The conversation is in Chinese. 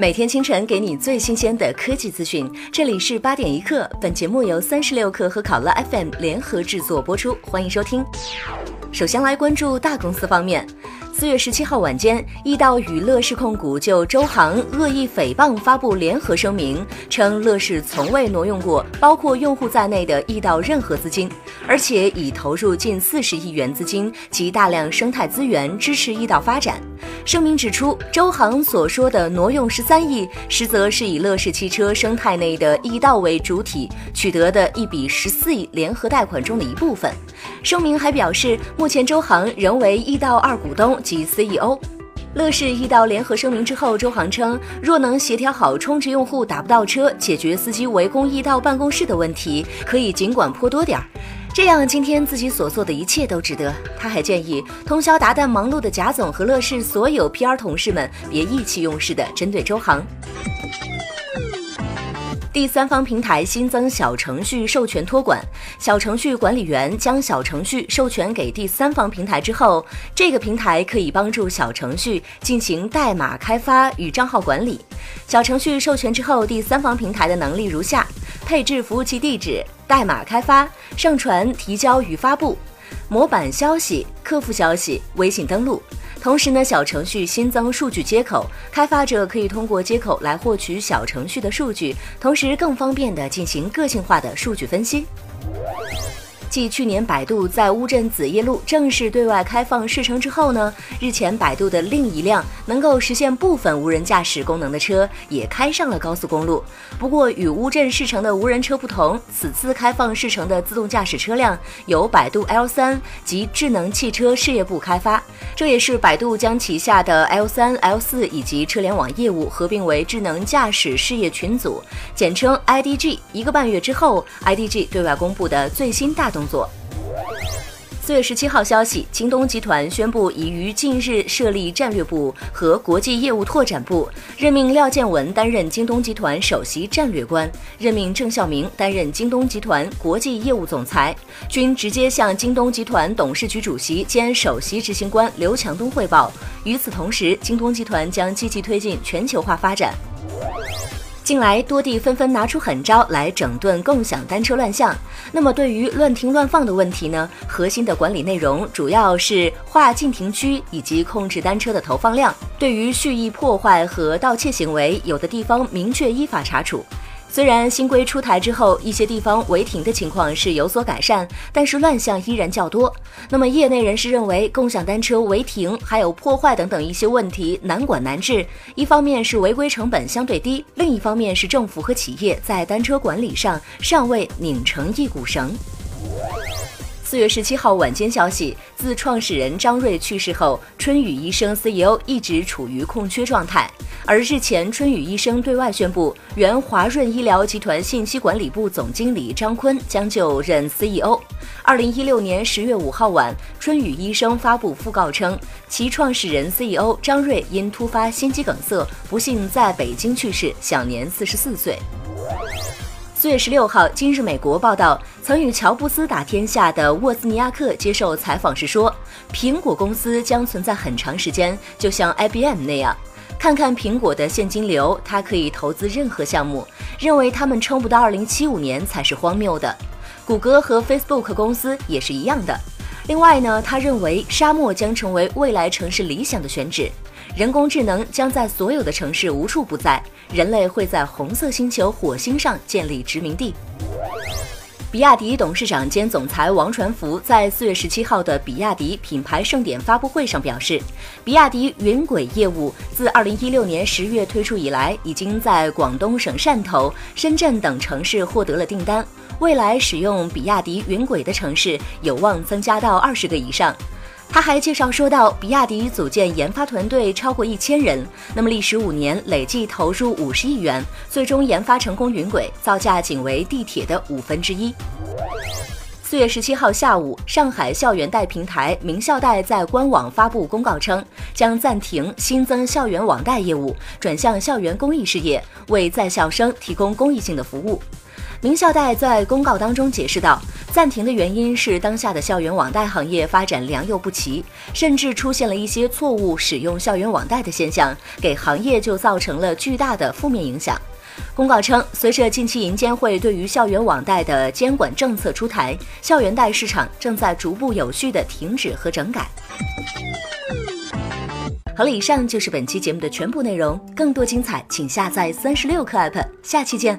每天清晨给你最新鲜的科技资讯，这里是八点一刻。本节目由三十六克和考拉 FM 联合制作播出，欢迎收听。首先来关注大公司方面。四月十七号晚间，易到与乐视控股就周航恶意诽谤发布联合声明，称乐视从未挪用过包括用户在内的易到任何资金，而且已投入近四十亿元资金及大量生态资源支持易到发展。声明指出，周航所说的挪用十三亿，实则是以乐视汽车生态内的易到为主体取得的一笔十四亿联合贷款中的一部分。声明还表示，目前周航仍为易到二股东及 CEO。乐视易到联合声明之后，周航称，若能协调好充值用户打不到车，解决司机围攻易到办公室的问题，可以尽管泼多点儿。这样，今天自己所做的一切都值得。他还建议通宵达旦忙碌的贾总和乐视所有 PR 同事们别意气用事的针对周航。第三方平台新增小程序授权托管，小程序管理员将小程序授权给第三方平台之后，这个平台可以帮助小程序进行代码开发与账号管理。小程序授权之后，第三方平台的能力如下：配置服务器地址。代码开发、上传、提交与发布模板消息、客服消息、微信登录。同时呢，小程序新增数据接口，开发者可以通过接口来获取小程序的数据，同时更方便的进行个性化的数据分析。继去年百度在乌镇子夜路正式对外开放试乘之后呢，日前百度的另一辆能够实现部分无人驾驶功能的车也开上了高速公路。不过与乌镇试乘的无人车不同，此次开放试乘的自动驾驶车辆由百度 L 三及智能汽车事业部开发，这也是百度将旗下的 L 三、L 四以及车联网业务合并为智能驾驶事业群组，简称 IDG。一个半月之后，IDG 对外公布的最新大动。动作。四月十七号消息，京东集团宣布已于近日设立战略部和国际业务拓展部，任命廖建文担任京东集团首席战略官，任命郑孝明担任京东集团国际业务总裁，均直接向京东集团董事局主席兼首席执行官刘强东汇报。与此同时，京东集团将积极推进全球化发展。近来多地纷纷拿出狠招来整顿共享单车乱象。那么对于乱停乱放的问题呢？核心的管理内容主要是划禁停区以及控制单车的投放量。对于蓄意破坏和盗窃行为，有的地方明确依法查处。虽然新规出台之后，一些地方违停的情况是有所改善，但是乱象依然较多。那么，业内人士认为，共享单车违停还有破坏等等一些问题难管难治。一方面是违规成本相对低，另一方面是政府和企业在单车管理上尚未拧成一股绳。四月十七号晚间消息，自创始人张瑞去世后，春雨医生 CEO 一直处于空缺状态。而日前，春雨医生对外宣布，原华润医疗集团信息管理部总经理张坤将就任 CEO。二零一六年十月五号晚，春雨医生发布讣告称，其创始人 CEO 张瑞因突发心肌梗塞，不幸在北京去世，享年四十四岁。四月十六号，今日美国报道，曾与乔布斯打天下的沃兹尼亚克接受采访时说，苹果公司将存在很长时间，就像 IBM 那样。看看苹果的现金流，它可以投资任何项目。认为他们撑不到二零七五年才是荒谬的。谷歌和 Facebook 公司也是一样的。另外呢，他认为沙漠将成为未来城市理想的选址。人工智能将在所有的城市无处不在，人类会在红色星球火星上建立殖民地。比亚迪董事长兼总裁王传福在四月十七号的比亚迪品牌盛典发布会上表示，比亚迪云轨业务自二零一六年十月推出以来，已经在广东省汕头、深圳等城市获得了订单，未来使用比亚迪云轨的城市有望增加到二十个以上。他还介绍说到，比亚迪组建研发团队超过一千人，那么历时五年，累计投入五十亿元，最终研发成功云轨，造价仅为地铁的五分之一。四月十七号下午，上海校园贷平台名校贷在官网发布公告称，将暂停新增校园网贷业务，转向校园公益事业，为在校生提供公益性的服务。名校贷在公告当中解释道，暂停的原因是当下的校园网贷行业发展良莠不齐，甚至出现了一些错误使用校园网贷的现象，给行业就造成了巨大的负面影响。公告称，随着近期银监会对于校园网贷的监管政策出台，校园贷市场正在逐步有序的停止和整改。好了，以上就是本期节目的全部内容，更多精彩请下载三十六课 app，下期见。